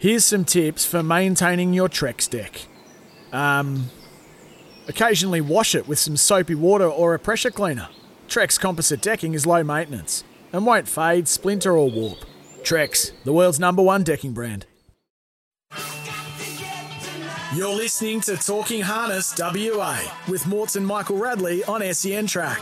Here's some tips for maintaining your Trex deck. Um, occasionally wash it with some soapy water or a pressure cleaner. Trex composite decking is low maintenance and won't fade, splinter, or warp. Trex, the world's number one decking brand. You're listening to Talking Harness WA with Morts and Michael Radley on SEN Track.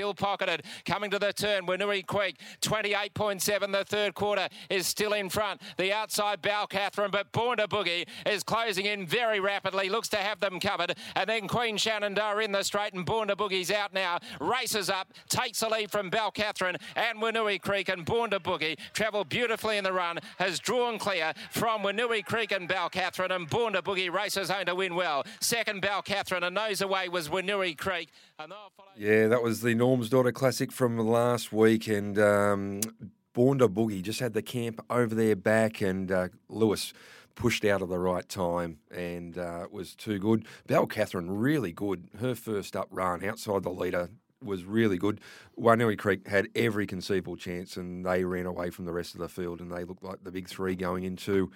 Still pocketed. Coming to the turn, Wanui Creek, 28.7. The third quarter is still in front. The outside Balcatherine, but Born to Boogie is closing in very rapidly. Looks to have them covered. And then Queen Shenandoah in the straight, and Born to Boogie's out now. Races up, takes a lead from Balcatherine and Wanui Creek, and Born to Boogie travel beautifully in the run. Has drawn clear from Wanui Creek and Balcatherine, and Born to Boogie races home to win well. Second Balcatherine, a nose away was Wanui Creek. Yeah, that was the Norm's Daughter Classic from last week, and um, Born to Boogie just had the camp over their back, and uh, Lewis pushed out at the right time and uh, was too good. Belle Balcatherine really good. Her first up run outside the leader was really good. Wanui Creek had every conceivable chance, and they ran away from the rest of the field, and they looked like the big three going into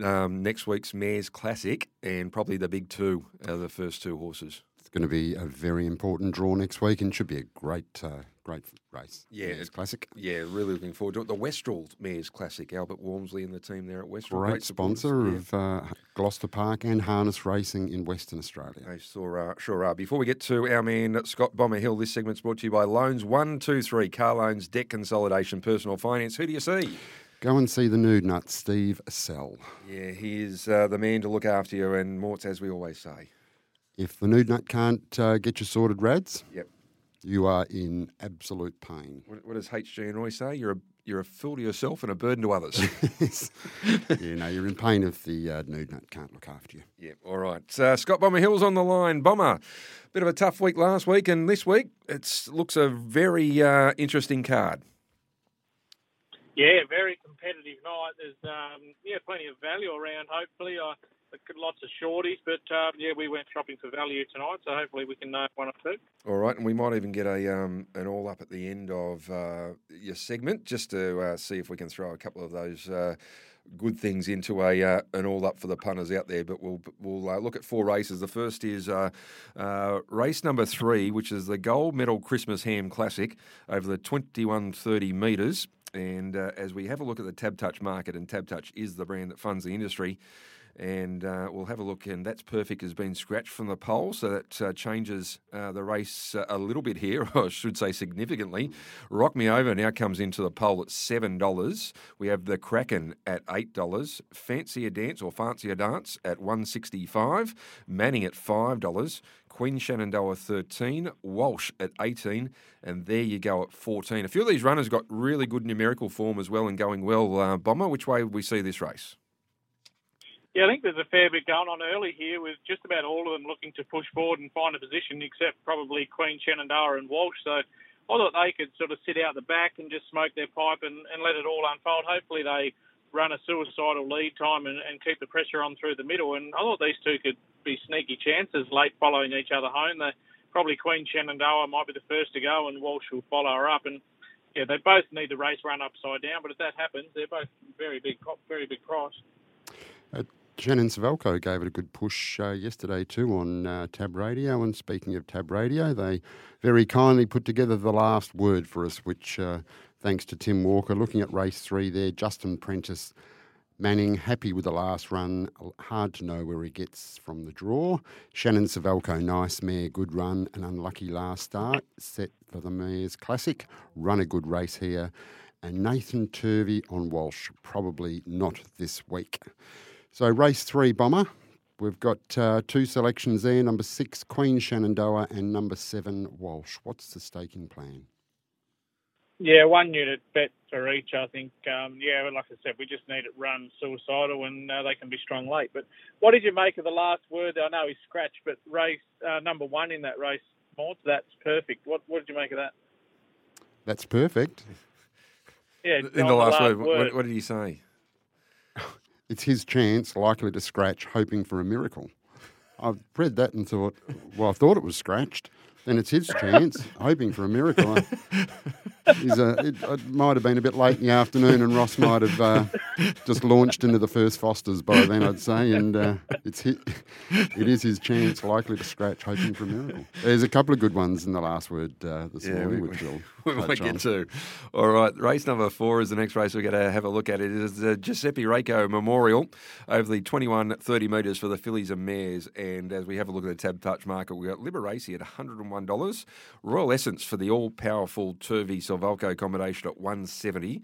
um, next week's Mares Classic, and probably the big two are the first two horses going to be a very important draw next week and should be a great, uh, great race. Yeah, it's classic. Yeah, really looking forward to it. The Westral Mares Classic. Albert Walmsley and the team there at Westral. Great, great sponsor yeah. of uh, Gloucester Park and harness racing in Western Australia. They sure are, sure are. Before we get to our man Scott Bomber Hill, this segment's brought to you by Loans One Two Three Car Loans, Debt Consolidation, Personal Finance. Who do you see? Go and see the nude nut, Steve Sell. Yeah, he is uh, the man to look after you, and Morts, as we always say. If the nude nut can't uh, get you sorted, Rads, yep. you are in absolute pain. What, what does HG and Roy say? You're a you're a fool to yourself and a burden to others. yeah, no, you're in pain if the uh, nude nut can't look after you. Yeah, all right. Uh, Scott Bomber Hill's on the line. Bomber, bit of a tough week last week, and this week it looks a very uh, interesting card. Yeah, very competitive night. There's um, yeah plenty of value around. Hopefully, I lots of shorties, but um, yeah, we went shopping for value tonight, so hopefully we can know one or two. All right, and we might even get a um, an all up at the end of uh, your segment just to uh, see if we can throw a couple of those. Uh, good things into a uh, an all up for the punters out there. But we'll we'll uh, look at four races. The first is uh, uh race number three, which is the Gold Medal Christmas Ham Classic over the twenty one thirty metres. And uh, as we have a look at the Tab Touch market, and Tab Touch is the brand that funds the industry, and uh, we'll have a look. And that's perfect has been scratched from the pole, so that uh, changes uh, the race uh, a little bit here, I should say significantly. Rock Me Over now comes into the pole at seven dollars. We have the Kraken at eight dollars. Fancy a Dance or Fancy a Dance at one sixty five. Manning at five dollars. Queen Shenandoah 13, Walsh at 18, and there you go at 14. A few of these runners got really good numerical form as well and going well. Uh, Bomber, which way we see this race? Yeah, I think there's a fair bit going on early here with just about all of them looking to push forward and find a position, except probably Queen Shenandoah and Walsh. So I thought they could sort of sit out the back and just smoke their pipe and, and let it all unfold. Hopefully they run a suicidal lead time and, and keep the pressure on through the middle. And I thought these two could be sneaky chances late following each other home. They, probably Queen Shenandoah might be the first to go and Walsh will follow her up. And yeah, they both need the race run upside down. But if that happens, they're both very big, very big price. Shannon Suvaljko gave it a good push uh, yesterday too on uh, Tab Radio. And speaking of Tab Radio, they very kindly put together the last word for us, which, uh, thanks to Tim Walker, looking at race three there, Justin Prentice. Manning happy with the last run. Hard to know where he gets from the draw. Shannon Suvaljko, nice mare, good run, an unlucky last start. Set for the Mares Classic. Run a good race here. And Nathan Turvey on Walsh, probably not this week. So, race three, Bomber. We've got uh, two selections there number six, Queen Shenandoah, and number seven, Walsh. What's the staking plan? Yeah, one unit bet for each. I think. Um, yeah, like I said, we just need it run suicidal, and uh, they can be strong late. But what did you make of the last word? I know he scratched, but race uh, number one in that race, Mort, that's perfect. What what did you make of that? That's perfect. Yeah, In the last, word, What, what did he say? It's his chance, likely to scratch, hoping for a miracle. I've read that and thought, well, I thought it was scratched. Then it's his chance, hoping for a miracle. He's a, it, it might have been a bit late in the afternoon, and Ross might have uh, just launched into the first Fosters by then, I'd say. And uh, it's hit, it is his chance, likely to scratch, hoping for a miracle. There's a couple of good ones in the last word uh, this Yeah, morning, we- which we'll we might get to. All right, race number four is the next race we're going to have a look at. It is the Giuseppe Reiko Memorial over the 21 30 metres for the fillies and mares. And as we have a look at the tab touch market, we've got Liberace at $101, Royal Essence for the all powerful Turvey Suvaljko combination at 170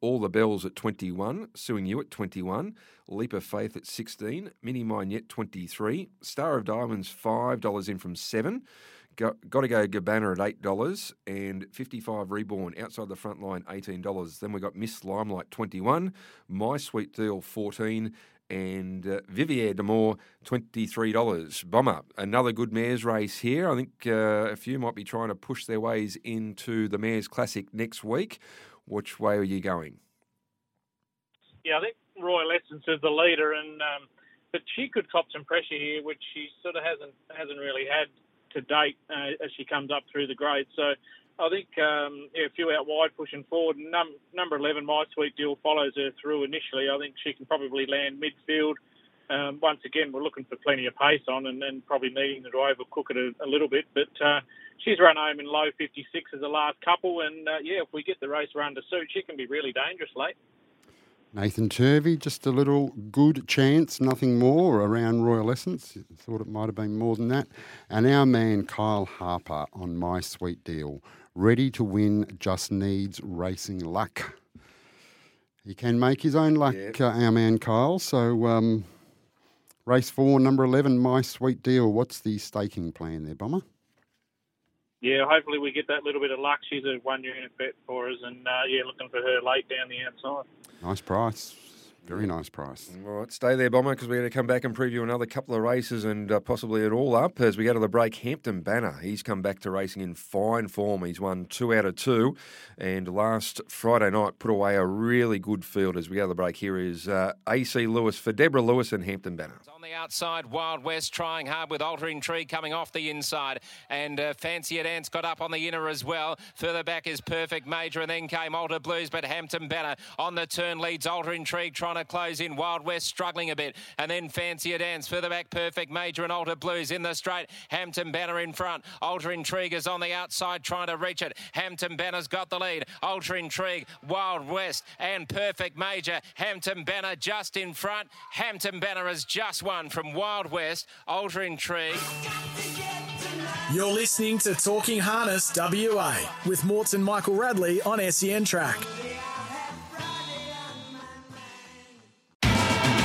all the bells at 21, Suing You at 21, Leap of Faith at 16, Mini Mignette 23, Star of Diamonds $5 in from 7, Got, to go Gabbana at eight dollars and fifty-five reborn outside the front line eighteen dollars. Then we got Miss Limelight twenty-one, My Sweet Deal fourteen, and uh, Vivier Demore twenty-three dollars. Bomber, another good mares race here. I think uh, a few might be trying to push their ways into the Mares Classic next week. Which way are you going? Yeah, I think Royal Essence is the leader, and um, but she could cop some pressure here, which she sort of hasn't hasn't really had to date uh, as she comes up through the grades. So I think um, yeah, a few out wide pushing forward. Num- number 11, My Sweet Deal, follows her through initially. I think she can probably land midfield. Um, once again, we're looking for plenty of pace on and, and probably needing to overcook it a, a little bit. But uh, she's run home in low 56 as the last couple. And uh, yeah, if we get the race run to suit, she can be really dangerous late. Nathan Turvey, just a little good chance, nothing more around Royal Essence. Thought it might have been more than that. And our man Kyle Harper on My Sweet Deal, ready to win, just needs racing luck. He can make his own luck, Yeah. uh, our man Kyle. So, um, race four, number 11, My Sweet Deal. What's the staking plan there, Bomber? Yeah, hopefully we get that little bit of luck. She's a one unit bet for us, and uh, yeah, looking for her late down the outside. Nice price. Very nice price. All right, stay there, Bomber, because we're going to come back and preview another couple of races and uh, possibly it all up as we go to the break. Hampton Banner, he's come back to racing in fine form. He's won two out of two, and last Friday night put away a really good field. As we go to the break, here is uh, AC Lewis for Deborah Lewis and Hampton Banner. On the outside, Wild West trying hard with Alter Intrigue coming off the inside. And uh, Fancy Dance got up on the inner as well. Further back is Perfect Major, and then came Alter Blues, but Hampton Banner on the turn leads Alter Intrigue trying to close in. Wild West struggling a bit. And then Fancy Dance. Further back, Perfect Major and Alter Blues in the straight. Hampton Banner in front. Alter Intrigue is on the outside trying to reach it. Hampton Banner's got the lead. Alter Intrigue, Wild West, and Perfect Major. Hampton Banner just in front. Hampton Banner has just won from Wild West. Alter Intrigue. You're listening to Talking Harness WA with Morton Michael Radley on SEN Track.